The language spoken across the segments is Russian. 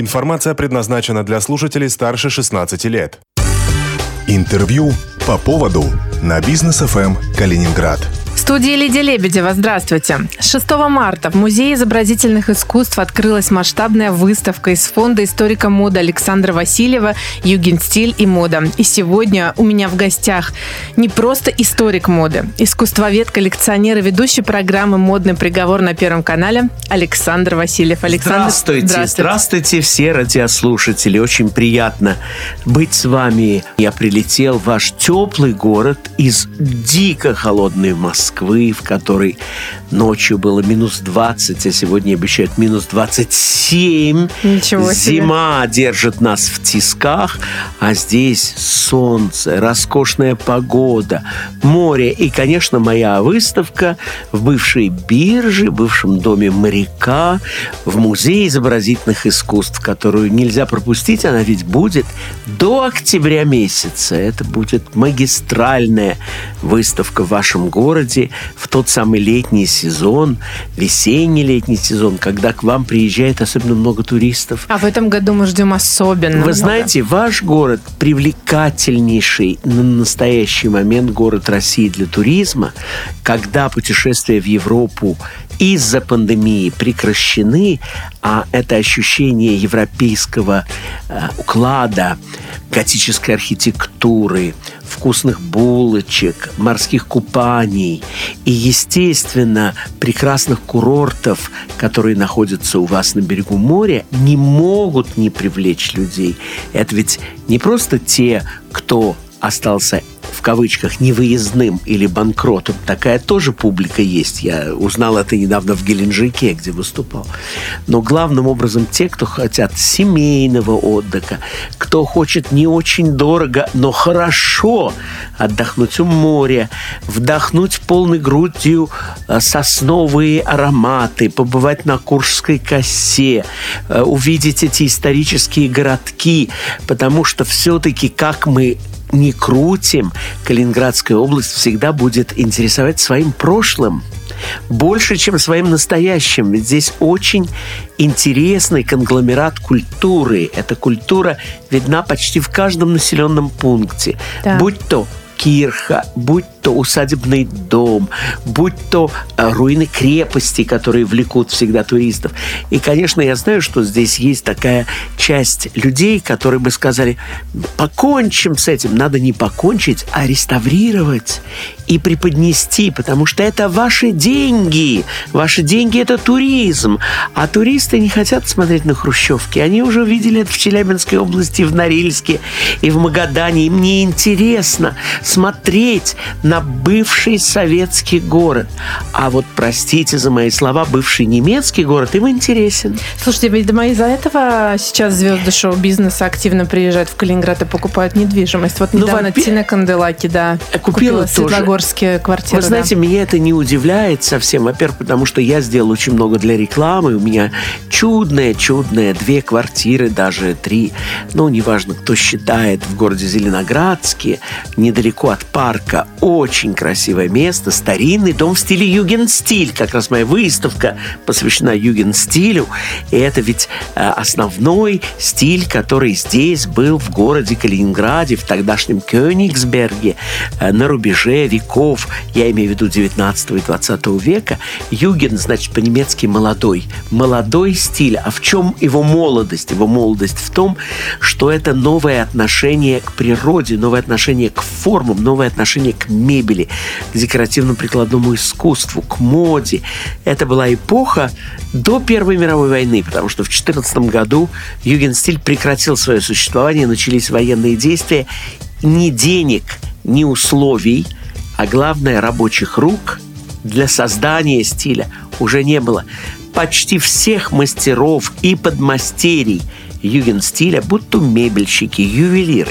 Информация предназначена для слушателей старше 16 лет. Интервью по поводу на бизнес ФМ Калининград студии Лидия Лебедева. Здравствуйте. 6 марта в Музее изобразительных искусств открылась масштабная выставка из фонда историка моды Александра Васильева «Югенстиль и мода». И сегодня у меня в гостях не просто историк моды, искусствовед, коллекционер и ведущий программы «Модный приговор» на Первом канале Александр Васильев. Александр, здравствуйте. Здравствуйте. Здравствуйте все радиослушатели. Очень приятно быть с вами. Я прилетел в ваш теплый город из дико холодной Москвы Москвы, в которой ночью было минус 20, а сегодня обещают минус 27. Ничего себе. Зима держит нас в тисках, а здесь солнце, роскошная погода, море и, конечно, моя выставка в бывшей бирже, бывшем доме моряка, в Музее изобразительных искусств, которую нельзя пропустить, она ведь будет до октября месяца. Это будет магистральная выставка в вашем городе, в тот самый летний сезон, весенний летний сезон, когда к вам приезжает особенно много туристов. А в этом году мы ждем особенно. Вы много. знаете, ваш город привлекательнейший на настоящий момент город России для туризма, когда путешествия в Европу из-за пандемии прекращены, а это ощущение европейского э, уклада, готической архитектуры, вкусных булочек, морских купаний и, естественно, прекрасных курортов, которые находятся у вас на берегу моря, не могут не привлечь людей. Это ведь не просто те, кто остался в кавычках невыездным или банкротом, такая тоже публика есть. Я узнал это недавно в Геленджике, где выступал. Но главным образом те, кто хотят семейного отдыха, кто хочет не очень дорого, но хорошо отдохнуть у моря, вдохнуть полной грудью э, сосновые ароматы, побывать на Куршской косе, э, увидеть эти исторические городки, потому что все-таки как мы не крутим, Калининградская область всегда будет интересовать своим прошлым больше, чем своим настоящим. Ведь здесь очень интересный конгломерат культуры. Эта культура видна почти в каждом населенном пункте. Да. Будь то кирха, будь то усадебный дом, будь то э, руины крепости, которые влекут всегда туристов. И, конечно, я знаю, что здесь есть такая часть людей, которые бы сказали, покончим с этим. Надо не покончить, а реставрировать и преподнести, потому что это ваши деньги. Ваши деньги – это туризм. А туристы не хотят смотреть на хрущевки. Они уже видели это в Челябинской области, в Норильске и в Магадане. Им не интересно смотреть на бывший советский город. А вот, простите за мои слова, бывший немецкий город им интересен. Слушайте, видимо, из-за этого сейчас звезды шоу-бизнеса активно приезжают в Калининград и покупают недвижимость. Вот ну, недавно ну, Тина Канделаки, да, купила, купила Орске квартиру. Вы знаете, да. меня это не удивляет совсем. Во-первых, потому что я сделал очень много для рекламы. У меня чудные, чудные две квартиры, даже три. Ну, неважно, кто считает, в городе Зеленоградске, недалеко от парка. Очень красивое место, старинный дом в стиле югенстиль. Как раз моя выставка посвящена югенстилю. И это ведь э, основной стиль, который здесь был в городе Калининграде, в тогдашнем Кёнигсберге, э, на рубеже веков, я имею в виду 19 и 20 века, Юген, значит, по-немецки молодой. Молодой стиль. А в чем его молодость? Его молодость в том, что это новое отношение к природе, новое отношение к формам, новое отношение к мебели, к декоративно-прикладному искусству, к моде. Это была эпоха до Первой мировой войны, потому что в 14 году Югенстиль прекратил свое существование, начались военные действия. Ни денег, ни условий – а главное рабочих рук для создания стиля уже не было. Почти всех мастеров и подмастерий югенстиля, будь то мебельщики, ювелиры,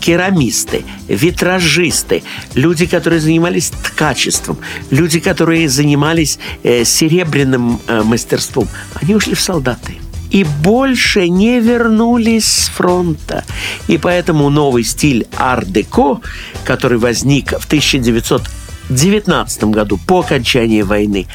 керамисты, витражисты, люди, которые занимались ткачеством, люди, которые занимались э, серебряным э, мастерством, они ушли в солдаты и больше не вернулись с фронта. И поэтому новый стиль ар-деко, который возник в 1919 году по окончании войны,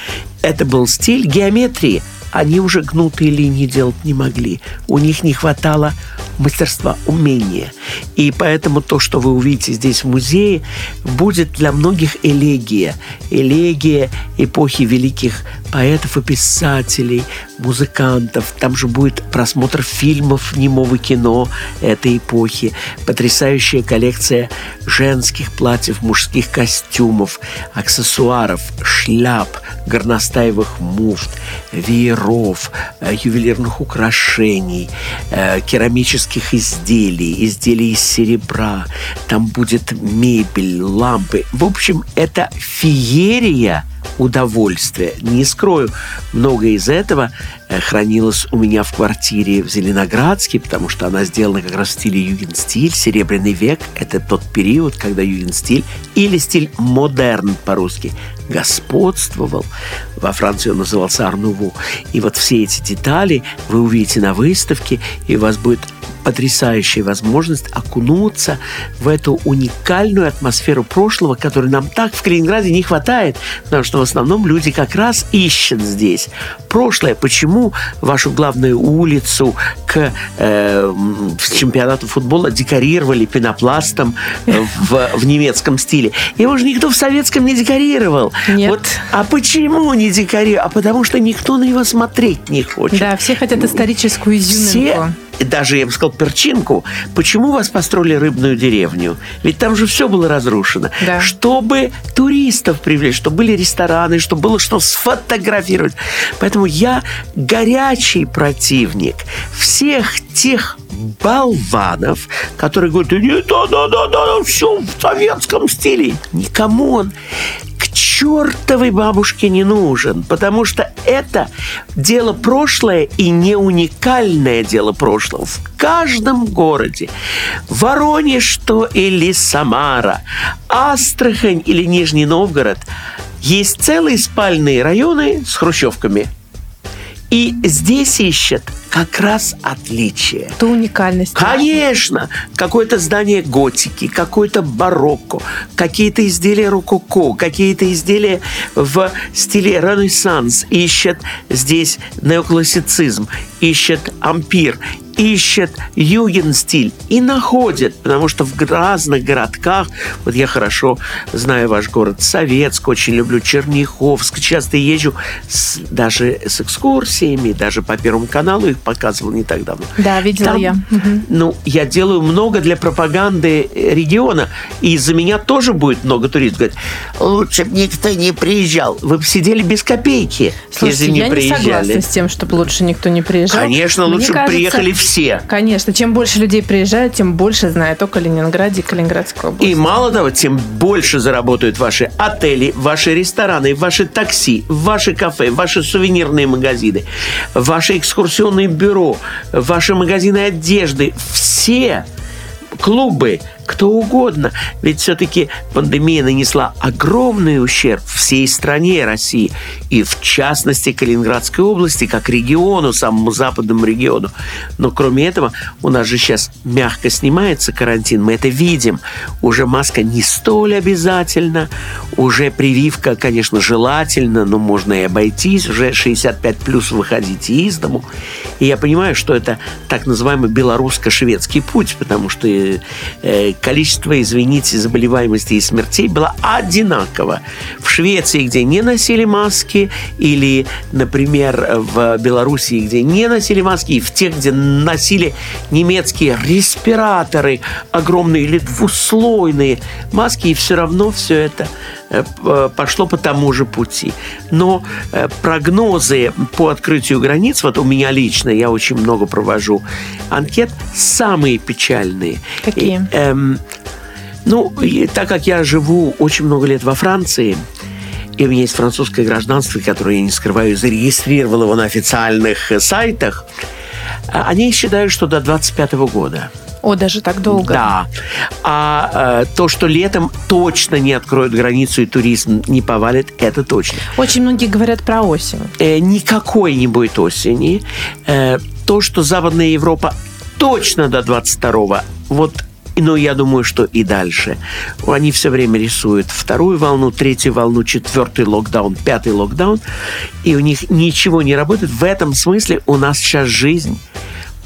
это был стиль геометрии, они уже гнутые линии делать не могли. У них не хватало мастерства, умения. И поэтому то, что вы увидите здесь в музее, будет для многих элегия. Элегия эпохи великих поэтов и писателей, музыкантов. Там же будет просмотр фильмов немого кино этой эпохи. Потрясающая коллекция женских платьев, мужских костюмов, аксессуаров, шляп, горностаевых муфт, вееров, э, ювелирных украшений, э, керамических изделий, изделий из серебра. Там будет мебель, лампы. В общем, это феерия удовольствия. Не скрою, многое из этого э, хранилось у меня в квартире в Зеленоградске, потому что она сделана как раз в стиле югенстиль, серебряный век. Это тот период, когда югенстиль или стиль модерн по-русски господствовал. Во Франции он назывался Арнуву. И вот все эти детали вы увидите на выставке, и у вас будет потрясающая возможность окунуться в эту уникальную атмосферу прошлого, которой нам так в Калининграде не хватает, потому что в основном люди как раз ищут здесь прошлое. Почему вашу главную улицу к э, чемпионату футбола декорировали пенопластом в, в немецком стиле? Его же никто в советском не декорировал. Нет. Вот, а почему не декорировал? А потому что никто на него смотреть не хочет. Да, все хотят историческую изюминку. Все даже, я бы сказал, перчинку, почему вас построили рыбную деревню? Ведь там же все было разрушено. Да. Чтобы туристов привлечь, чтобы были рестораны, чтобы было что сфотографировать. Поэтому я горячий противник всех тех болванов, которые говорят, да, да, да, да, все в советском стиле. Никому он чертовой бабушке не нужен, потому что это дело прошлое и не уникальное дело прошлого. В каждом городе, Воронеж что или Самара, Астрахань или Нижний Новгород, есть целые спальные районы с хрущевками. И здесь ищут как раз отличие. Это уникальность. Конечно! Какое-то здание готики, какой-то барокко, какие-то изделия рококо, какие-то изделия в стиле ренессанс. Ищет здесь неоклассицизм, ищет ампир, ищет юген-стиль и находит, потому что в разных городках, вот я хорошо знаю ваш город Советск, очень люблю Черняховск, часто езжу с, даже с экскурсиями, даже по Первому каналу их показывал не так давно. Да, видела Там, я. Ну, я делаю много для пропаганды региона, и из-за меня тоже будет много туристов. Говорят, лучше бы никто не приезжал. Вы бы сидели без копейки, Слушайте, если не я приезжали. не согласна с тем, чтобы лучше никто не приезжал. Конечно, Мне лучше бы кажется, приехали все. Конечно, чем больше людей приезжают, тем больше знают о Калининграде и Калининградской области. И мало того, тем больше заработают ваши отели, ваши рестораны, ваши такси, ваши кафе, ваши сувенирные магазины, ваши экскурсионные бюро, ваши магазины одежды. Все клубы, кто угодно. Ведь все-таки пандемия нанесла огромный ущерб всей стране России и в частности Калининградской области как региону, самому западному региону. Но кроме этого у нас же сейчас мягко снимается карантин, мы это видим. Уже маска не столь обязательна, уже прививка, конечно, желательно, но можно и обойтись, уже 65 плюс выходите из дому. И я понимаю, что это так называемый белорусско-шведский путь, потому что э, количество, извините, заболеваемости и смертей было одинаково. В Швеции, где не носили маски, или, например, в Белоруссии, где не носили маски, и в тех, где носили немецкие респираторы огромные или двуслойные маски, и все равно все это пошло по тому же пути. Но э, прогнозы по открытию границ, вот у меня лично, я очень много провожу анкет, самые печальные. Какие? И, эм, ну, и так как я живу очень много лет во Франции, и у меня есть французское гражданство, которое, я не скрываю, зарегистрировал его на официальных э, сайтах, а они считают, что до 25 года. О, даже так долго. Да. А э, то, что летом точно не откроют границу и туризм не повалит, это точно. Очень многие говорят про осень. Э, никакой не будет осени. Э, то, что Западная Европа точно до 22-го, вот Но я думаю, что и дальше. Они все время рисуют вторую волну, третью волну, четвертый локдаун, пятый локдаун, и у них ничего не работает. В этом смысле у нас сейчас жизнь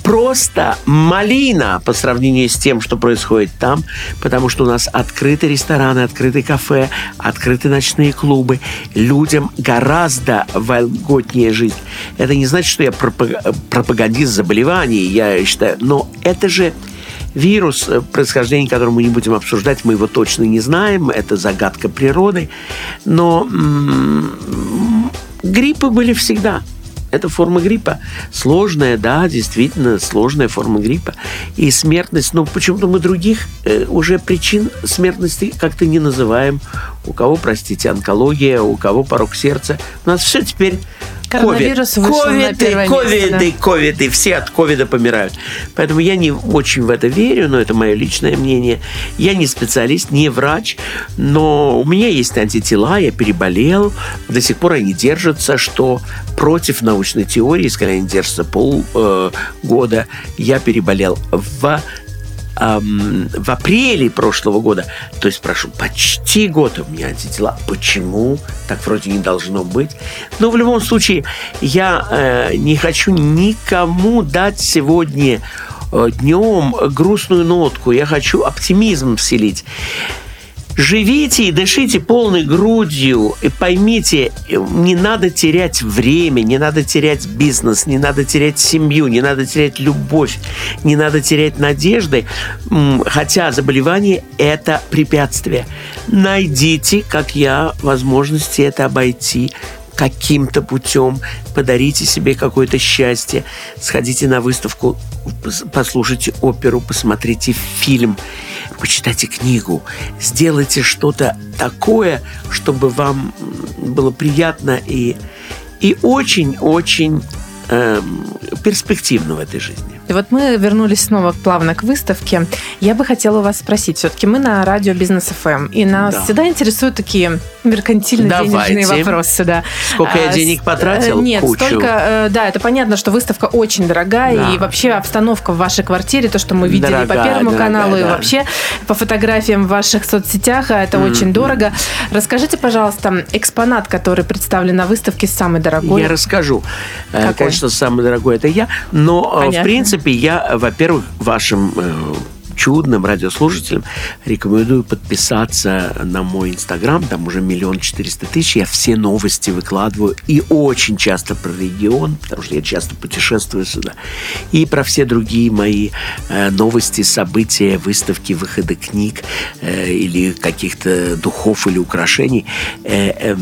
просто малина по сравнению с тем, что происходит там, потому что у нас открыты рестораны, открыты кафе, открыты ночные клубы. Людям гораздо вольготнее жить. Это не значит, что я пропагандист заболеваний, я считаю, но это же вирус, э, происхождение которого мы не будем обсуждать, мы его точно не знаем, это загадка природы, но м-м, гриппы были всегда – это форма гриппа. Сложная, да, действительно сложная форма гриппа. И смертность, ну почему-то мы других э, уже причин смертности как-то не называем. У кого, простите, онкология, у кого порог сердца. У нас все теперь Коронавирус COVID. вышел COVID, на первое ковиды, место, да. ковиды, все от ковида помирают. Поэтому я не очень в это верю, но это мое личное мнение. Я не специалист, не врач, но у меня есть антитела, я переболел, до сих пор они держатся, что против научной теории, скорее они держатся полгода, э, я переболел в эм, в апреле прошлого года, то есть прошу почти год у меня антитела. Почему? Так вроде не должно быть. Но в любом случае я э, не хочу никому дать сегодня э, днем грустную нотку. Я хочу оптимизм вселить. Живите и дышите полной грудью. И поймите, не надо терять время, не надо терять бизнес, не надо терять семью, не надо терять любовь, не надо терять надежды. Хотя заболевание – это препятствие. Найдите, как я, возможности это обойти каким-то путем, подарите себе какое-то счастье, сходите на выставку, послушайте оперу, посмотрите фильм почитайте книгу, сделайте что-то такое, чтобы вам было приятно и, и очень-очень эм, перспективно в этой жизни. И вот мы вернулись снова плавно к выставке. Я бы хотела у вас спросить, все-таки мы на радио Бизнес ФМ, эм, и нас да. всегда интересуют такие меркантильно-денежные вопросы. Да. Сколько я а, денег потратил? Э, нет, Кучу. столько, э, да, это понятно, что выставка очень дорогая, да. и вообще обстановка в вашей квартире, то, что мы видели дорогая, по Первому дорогая, каналу, да. и вообще по фотографиям в ваших соцсетях, а это mm-hmm. очень дорого. Расскажите, пожалуйста, экспонат, который представлен на выставке, самый дорогой? Я расскажу. Э, Какой? Конечно, самый дорогой это я, но Понятно. в принципе я, во-первых, вашим чудным радиослушателям рекомендую подписаться на мой инстаграм. Там уже миллион четыреста тысяч. Я все новости выкладываю. И очень часто про регион, потому что я часто путешествую сюда. И про все другие мои э, новости, события, выставки, выходы книг э, или каких-то духов или украшений. Э, э,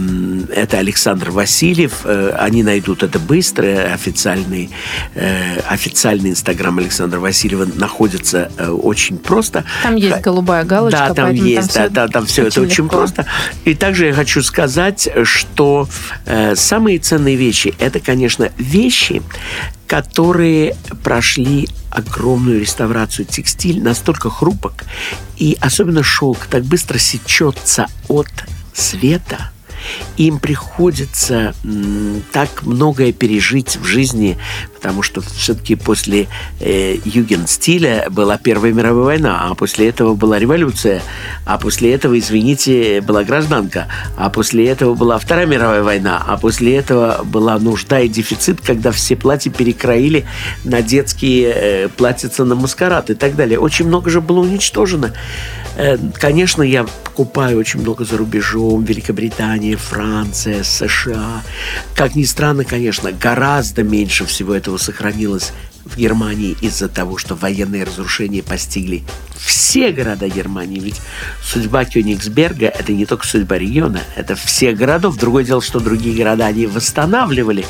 это Александр Васильев. Э, они найдут это быстро. Официальный, э, официальный инстаграм Александра Васильева находится э, очень очень просто. Там есть голубая галочка. Да, там есть, там да, да, там все это очень легко. просто. И также я хочу сказать, что э, самые ценные вещи – это, конечно, вещи, которые прошли огромную реставрацию. Текстиль настолько хрупок, и особенно шелк так быстро сечется от света – им приходится так многое пережить в жизни, потому что все-таки после э, Югенстиля была Первая мировая война, а после этого была революция, а после этого, извините, была гражданка, а после этого была Вторая мировая война, а после этого была нужда и дефицит, когда все платья перекроили на детские э, платьица на маскарад и так далее. Очень много же было уничтожено. Э, конечно, я покупаю очень много за рубежом, Великобритания, Франция, США. Как ни странно, конечно, гораздо меньше всего этого сохранилось в Германии из-за того, что военные разрушения постигли все города Германии. Ведь судьба Кёнигсберга – это не только судьба региона, это всех городов. Другое дело, что другие города они восстанавливали,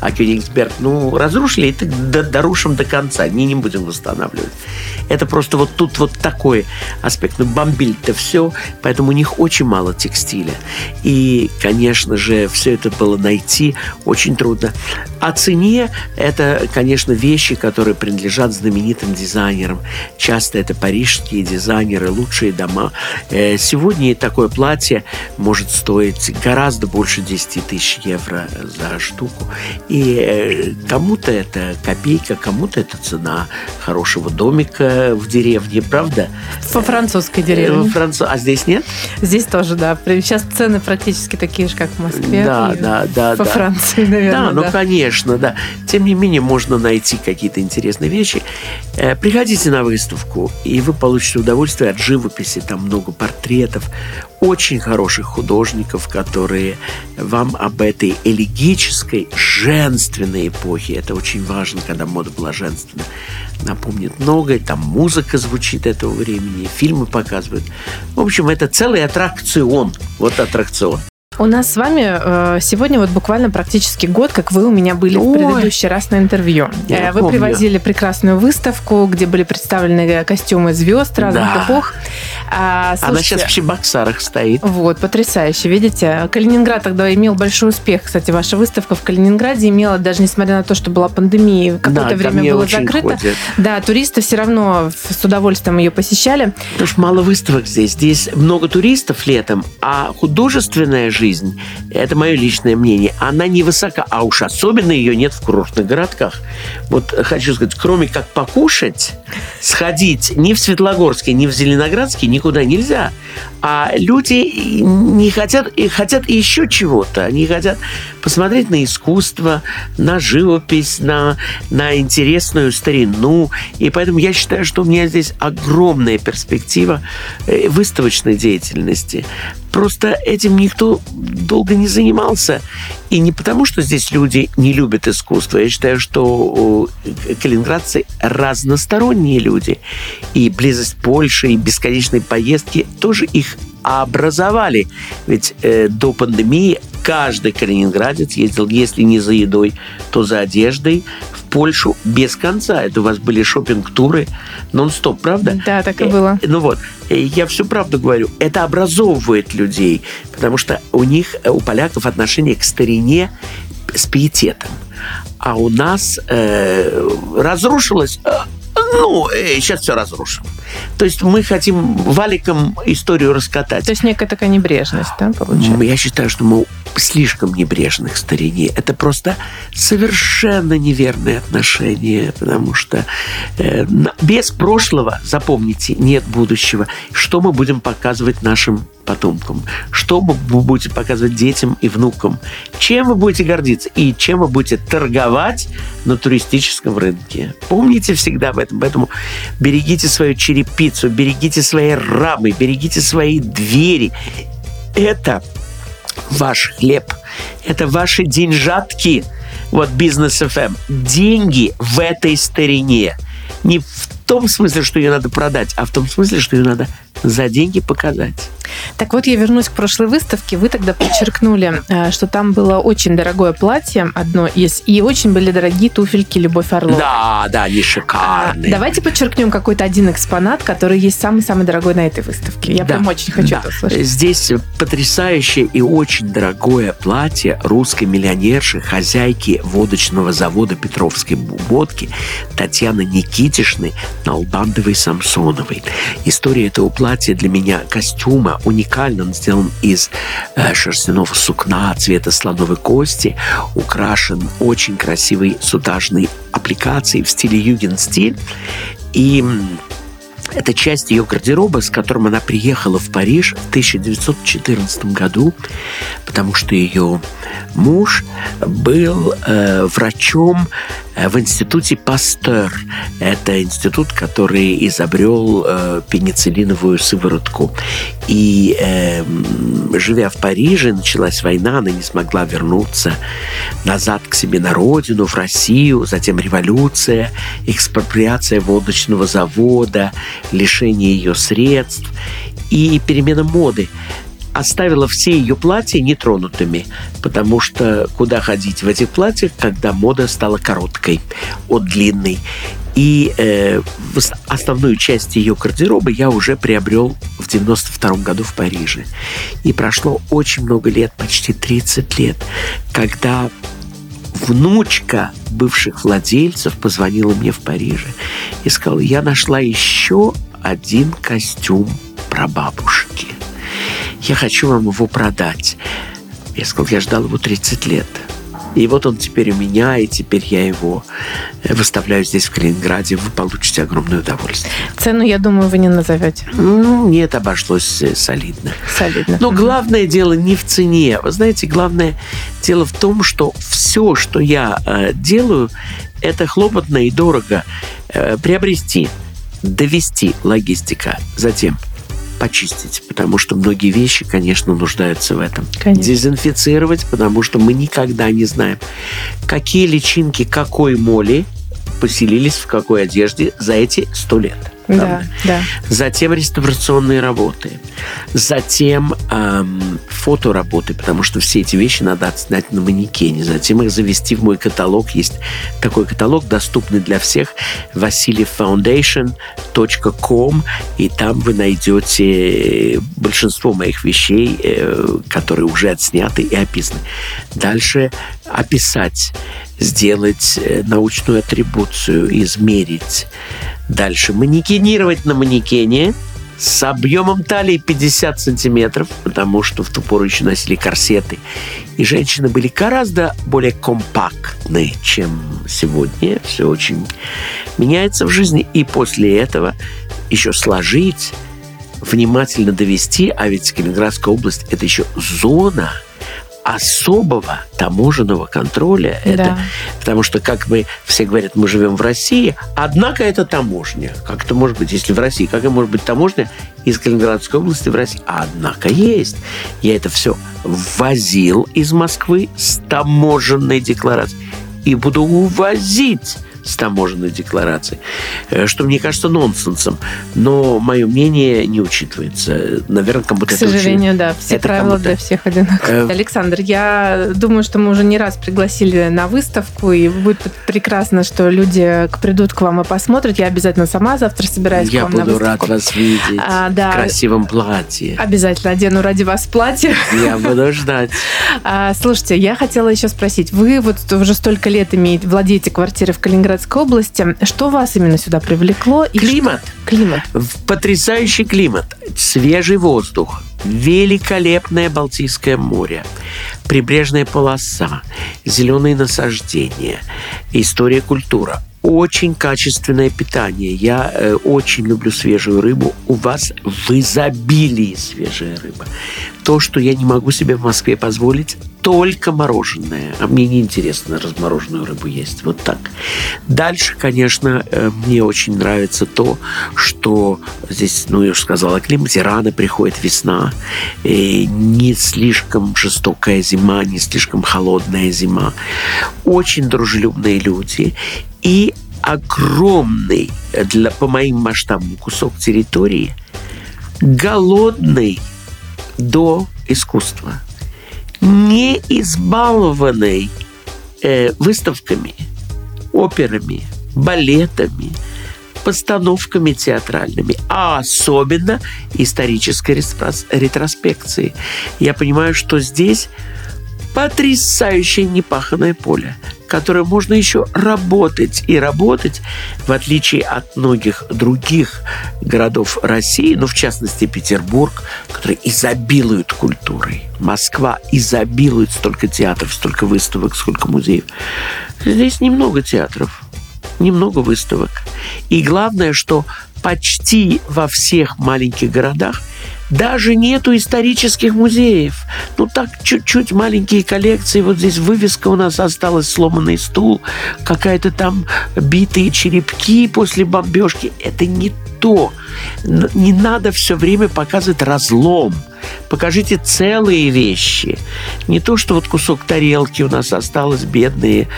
а Кёнигсберг, ну, разрушили, и так дорушим до конца, не, не будем восстанавливать. Это просто вот тут вот такой аспект. Ну, бомбили-то все, поэтому у них очень мало текстиля. И, конечно же, все это было найти очень трудно. О цене это, конечно, вещи, которые принадлежат знаменитым дизайнерам. Часто это парижские дизайнеры, лучшие дома. Э, сегодня такое платье может стоить гораздо больше 10 тысяч евро за штуку. И э, кому-то это копейка, кому-то это цена хорошего домика в деревне, правда? Во французской деревне. Во Францу... А здесь нет? Здесь тоже, да. Сейчас цены практически такие же, как в Москве. Да, да, да. Во да. Франции, наверное. Да, ну, да. конечно, да. Тем не менее, можно найти какие-то интересные вещи. Э, Приходите на выставку, и вы получите удовольствие от живописи. Там много портретов очень хороших художников, которые вам об этой элегической, женственной эпохе, это очень важно, когда мода была женственна, напомнит многое. Там музыка звучит этого времени, фильмы показывают. В общем, это целый аттракцион. Вот аттракцион. У нас с вами э, сегодня вот буквально практически год, как вы у меня были в Ой. предыдущий раз на интервью. Я Э, вы помню. привозили прекрасную выставку, где были представлены костюмы звезд разных Да. эпох. А, Она слушайте, сейчас в Чебоксарах стоит. Вот, потрясающе, видите. Калининград тогда имел большой успех. Кстати, ваша выставка в Калининграде имела, даже несмотря на то, что была пандемия, какое-то Да, время было закрыто. ходят. Да, туристы все равно в- с удовольствием ее посещали. Потому что мало выставок здесь. Здесь много туристов летом, а художественная жизнь, это мое личное мнение, она невысока, а уж особенно ее нет в курортных городках. Вот хочу сказать, кроме как покушать, сходить ни в Светлогорске, ни в Зеленоградске никуда нельзя. А люди не хотят, и хотят еще чего-то. Они хотят посмотреть на искусство, на живопись, на, на интересную старину. И поэтому я считаю, что у меня здесь огромная перспектива э, выставочной деятельности. Просто этим никто долго не занимался. И не потому, что здесь люди не любят искусство. Я считаю, что калининградцы разносторонние люди. И близость Польши, и бесконечные поездки тоже их образовали. Ведь э, до пандемии каждый калининградец ездил, если не за едой, то за одеждой в Польшу без конца. Это у вас были шопинг-туры нон-стоп, правда? Да, так и Э, было. ну вот, э, я всю правду говорю. Это образовывает людей, потому что у них, э, у поляков отношение к старине с пиететом. А у нас э, разрушилось... э, ну, сейчас все разрушим. То есть мы хотим валиком историю раскатать. То есть некая такая небрежность, да, получается? Я считаю, что мы слишком небрежны к старине. Это просто совершенно неверное отношение, потому что э, без прошлого, запомните, нет будущего. Что мы будем показывать нашим потомкам? Что мы бу- будете показывать детям и внукам? Чем вы будете гордиться? И чем вы будете торговать на туристическом рынке? Помните всегда об этом. Поэтому берегите свою черепицу, берегите свои рамы, берегите свои двери. Это ваш хлеб, это ваши деньжатки. Вот бизнес FM. Деньги в этой старине. Не в том смысле, что ее надо продать, а в том смысле, что ее надо за деньги показать. Так вот, я вернусь к прошлой выставке. Вы тогда подчеркнули, э, что там было очень дорогое платье, одно из, и очень были дорогие туфельки Любовь Орлова. Да, да, они А, шикарные. давайте подчеркнем какой-то один экспонат, который есть самый-самый дорогой на этой выставке. Я Да, прям очень хочу да. это услышать. Здесь потрясающее и очень дорогое платье русской миллионерши, хозяйки водочного завода Петровской водки Татьяны Никитишны Налбандовой-Самсоновой. История этого платья для меня костюма уникальна. Он сделан из э, шерстяного сукна цвета слоновой кости, украшен очень красивой сутажной аппликацией в стиле юген-стиль. И это часть ее гардероба, с которым она приехала в Париж в 1914 году, потому что ее муж был э, врачом в институте Пастер. Это институт, который изобрел э, пенициллиновую сыворотку. И э, живя в Париже, началась война, она не смогла вернуться назад к себе на родину, в Россию, затем революция, экспроприация водочного завода, лишение ее средств и перемена моды оставила все ее платья нетронутыми, потому что куда ходить в этих платьях, когда мода стала короткой от длинной. И э, основную часть ее гардероба я уже приобрел в 92 году в Париже. И прошло очень много лет, почти 30 лет, когда внучка бывших владельцев позвонила мне в Париже и сказала, я нашла еще один костюм прабабушки. Я хочу вам его продать. Я сказал, я ждал его 30 лет. И вот он теперь у меня, и теперь я его э, выставляю здесь, в Калининграде. Вы получите огромное удовольствие. Цену, я думаю, вы не назовете. Ну, нет, обошлось э, солидно. Солидно. Но главное дело не в цене. Вы знаете, главное дело в том, что все, что я э, делаю, это хлопотно и дорого приобрести, довести логистика, затем почистить, потому что многие вещи, конечно, нуждаются в этом. Конечно. Дезинфицировать, потому что мы никогда не знаем, какие личинки какой моли поселились в какой одежде за эти сто лет. Да, да. Затем реставрационные работы. Затем эм, фотоработы, потому что все эти вещи надо отснять на манекене. Затем их завести в мой каталог. Есть такой каталог, доступный для всех. vasilievfoundation.com И там вы найдете большинство моих вещей, э, которые уже отсняты и описаны. Дальше описать, сделать э, научную атрибуцию, измерить. Дальше манекенировать на манекене с объемом талии 50 сантиметров, потому что в ту пору еще носили корсеты. И женщины были гораздо более компактны, чем сегодня. Все очень меняется в жизни. И после этого еще сложить, внимательно довести, а ведь Калининградская область – это еще зона особого таможенного контроля. Да. Это, потому что, как мы все говорят, мы живем в России, однако это таможня. Как это может быть, если в России? Как это может быть таможня из Калининградской области в России? Однако есть. Я это все ввозил из Москвы с таможенной декларацией и буду увозить с таможенной декларацией, Э, что мне кажется нонсенсом. Но мое мнение не учитывается. Наверное, кому-то К это очень- сожалению, да, все это правила для всех одинаковые. Э, Александр, я думаю, что мы уже не раз пригласили на выставку, и будет прекрасно, что люди придут к вам и посмотрят. Я обязательно сама завтра собираюсь Я к вам на буду рад выставку. вас видеть А, да. в красивом платье. Обязательно одену ради вас платье. Я буду ждать. А, слушайте, я хотела еще спросить. Вы вот уже столько лет имеете, владеете квартирой в Калининградской области. Что вас именно сюда привлекло? И Климат. что- Климат. Потрясающий климат, свежий воздух, великолепное Балтийское море, прибрежная полоса, зеленые насаждения, история, культура. Очень качественное питание. Я э, очень люблю свежую рыбу. У вас в изобилии свежая рыба. То, что я не могу себе в Москве позволить, только мороженое. А мне неинтересно размороженную рыбу есть. Вот так. Дальше, конечно, э, мне очень нравится то, что здесь, ну, я уже сказала, о климате. Рано приходит весна. И не слишком жестокая зима, не слишком холодная зима. Очень дружелюбные люди. И огромный, для, по моим масштабам, кусок территории, голодный до искусства, не избалованный э, выставками, операми, балетами, постановками театральными, а особенно исторической ретрос- ретроспекцией. Я понимаю, что здесь потрясающее непаханное поле, которое можно еще работать и работать, в отличие от многих других городов России, ну, в частности, Петербург, который изобилует культурой. Москва изобилует столько театров, столько выставок, сколько музеев. Здесь немного театров, немного выставок. И главное, что почти во всех маленьких городах даже нету исторических музеев. Ну так, чуть-чуть маленькие коллекции. Вот здесь вывеска у нас осталась, сломанный стул, какая-то там битые черепки после бомбежки. Это не то. Не надо все время показывать разлом. Покажите целые вещи. Не то, что вот кусок тарелки у нас осталось, бедные.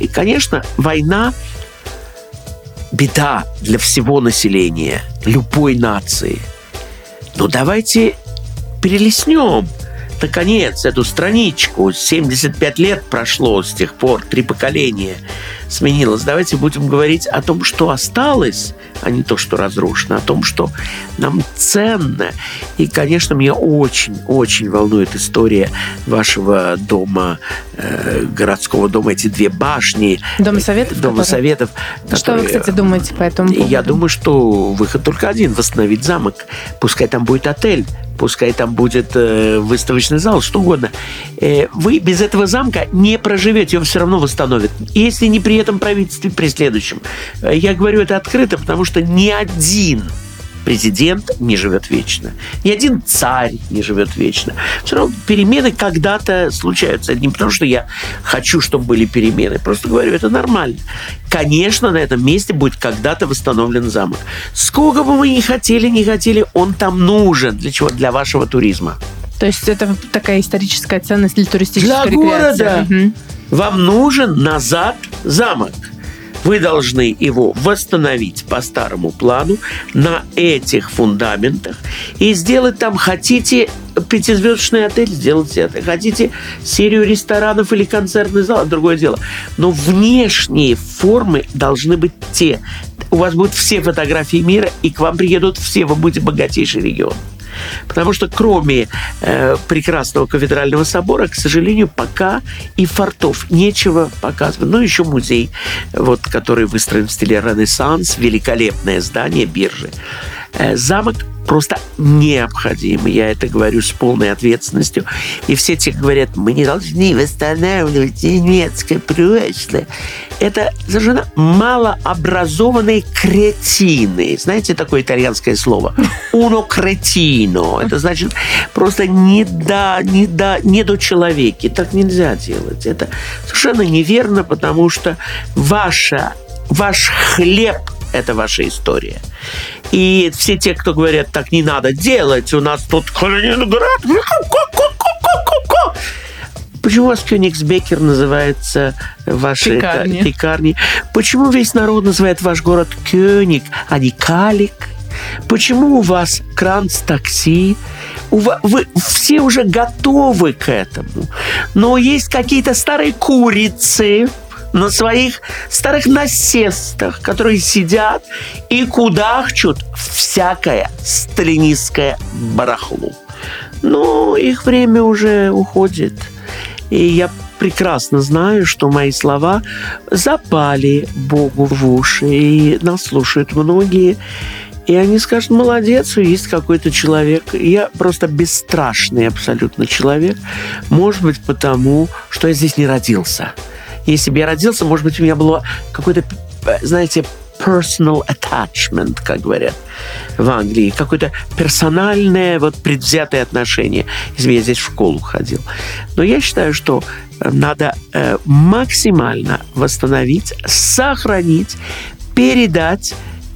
И, конечно, война беда для всего населения, любой нации. Но давайте перелеснем, наконец, эту страничку. 75 лет прошло с тех пор, три поколения сменилось. Давайте будем говорить о том, что осталось, а не то, что разрушено, о том, что нам ценно. И, конечно, меня очень-очень волнует история вашего дома, э, городского дома, эти две башни. Дома советов, Дома которые- советов. Что вы, кстати, думаете по этому поводу? я думаю, что выход только один – восстановить замок. Пускай там будет отель, пускай там будет э, выставочный зал, что угодно. Э, вы без этого замка не проживете, его все равно восстановят. Если не при этом правительстве, при следующем. Э, я говорю это открыто, потому что ни один президент не живет вечно. Ни один царь не живет вечно. Все равно перемены когда-то случаются. Не потому, что я хочу, чтобы были перемены. Просто говорю, это нормально. Конечно, на этом месте будет когда-то восстановлен замок. Сколько бы мы ни хотели, не хотели, он там нужен. Для чего? Для вашего туризма. То есть это такая историческая ценность для туристической Для рекреации. города. Мгм. Вам нужен назад замок. Вы должны его восстановить по старому плану на этих фундаментах и сделать там, хотите пятизвездочный отель, сделайте это. Хотите серию ресторанов или концертный зал, другое дело. Но внешние формы должны быть те. У вас будут все фотографии мира, и к вам приедут все, вы будете богатейший регион. Потому что кроме э, прекрасного кафедрального собора, к сожалению, пока и фортов нечего показывать. Ну, еще музей, вот, который выстроен в стиле Ренессанс, великолепное здание биржи. Э, замок просто необходим. Я это говорю с полной ответственностью. И все те говорят, мы не должны восстанавливать немецкое прошлое. Это совершенно малообразованные кретины. Знаете такое итальянское слово? Uno cretino. Это значит просто не до, не до, не до человеки. Так нельзя делать. Это совершенно неверно, потому что ваша, ваш хлеб – это ваша история. И все те, кто говорят, так не надо делать, у нас тут Калининград. Почему у вас Кёнигсбекер называется ваши Пекарни. пекарни? Почему весь народ называет ваш город Кёник, а не Калик? Почему у вас Кранц такси? У ва- вы все уже готовы к этому. Но есть какие-то старые курицы на своих старых насестах, которые сидят и кудахчут всякое сталинистское барахло. Но их время уже уходит. И я прекрасно знаю, что мои слова запали Богу в уши, и нас слушают многие. И они скажут, молодец, есть какой-то человек. Я просто бесстрашный абсолютно человек. Может быть, потому, что я здесь не родился. Если бы я родился, может быть, у меня было какое-то, знаете, personal attachment, как говорят в Англии, какое-то персональное, вот предвзятое отношение, если я здесь в школу ходил. Но я считаю, что э, надо э, максимально восстановить, сохранить, передать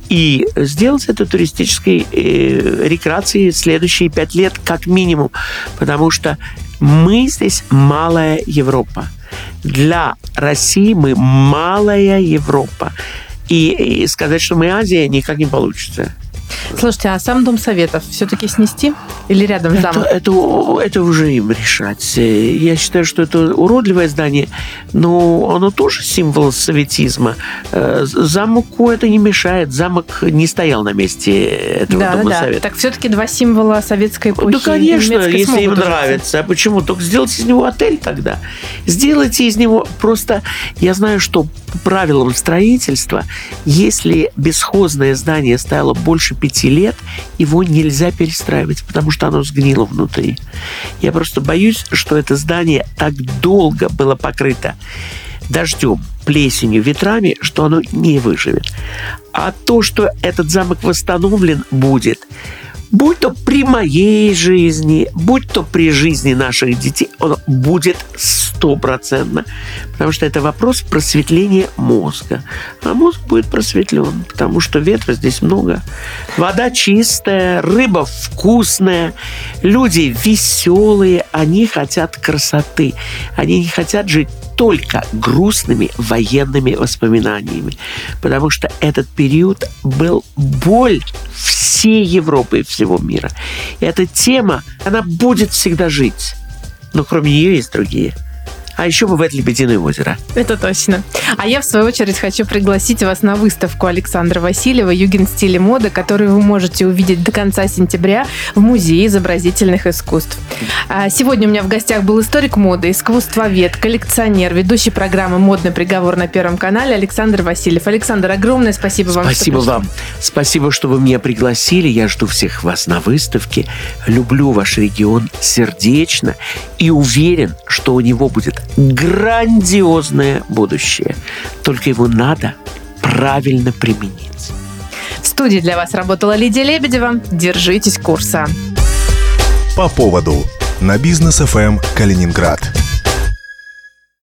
и сделать это туристической э, рекреацией следующие пять лет как минимум, потому что мы здесь малая Европа. Для России мы малая Европа. И, и сказать, что мы Азия, никак не получится. Слушайте, а сам Дом Советов все-таки снести? Или рядом с Это, замом? это, это уже им решать. Э, Я считаю, что это уродливое здание, но оно тоже символ советизма. Э, Замку это не мешает. Замок не стоял на месте этого Да, Дома да. Совета. Так все-таки два символа советской эпохи. Да, конечно, если им нравится. А почему? Только сделайте из него отель тогда. Сделайте из него просто... Я знаю, что по правилам строительства, если бесхозное здание стояло больше пяти лет, его нельзя перестраивать, потому что оно сгнило внутри. Я просто боюсь, что это здание так долго было покрыто дождем, плесенью, ветрами, что оно не выживет. А то, что этот замок восстановлен будет, будь то при моей жизни, будь то при жизни наших детей, он будет стопроцентно. Потому что это вопрос просветления мозга. А мозг будет просветлен, потому что ветра здесь много. Вода чистая, рыба вкусная, люди веселые, они хотят красоты. Они не хотят жить только грустными военными воспоминаниями. Потому что этот период был боль всей Европы и всего мира. И эта тема, она будет всегда жить. Но кроме нее есть другие. А еще бывает Лебединое озеро. Это точно. А я, в свою очередь, хочу пригласить вас на выставку Александра Васильева «Юген стиле моды», которую вы можете увидеть до конца сентября в Музее изобразительных искусств. А сегодня у меня в гостях был историк моды, искусствовед, коллекционер, ведущий программы «Модный приговор» на Первом канале Александр Васильев. Александр, огромное спасибо вам. Спасибо вам. Спасибо, что вы меня пригласили. Я жду всех вас на выставке. Люблю ваш регион сердечно и уверен, что у него будет грандиозное будущее. Только его надо правильно применить. В студии для вас работала Лидия Лебедева. Держитесь курса. По поводу на бизнес ФМ Калининград.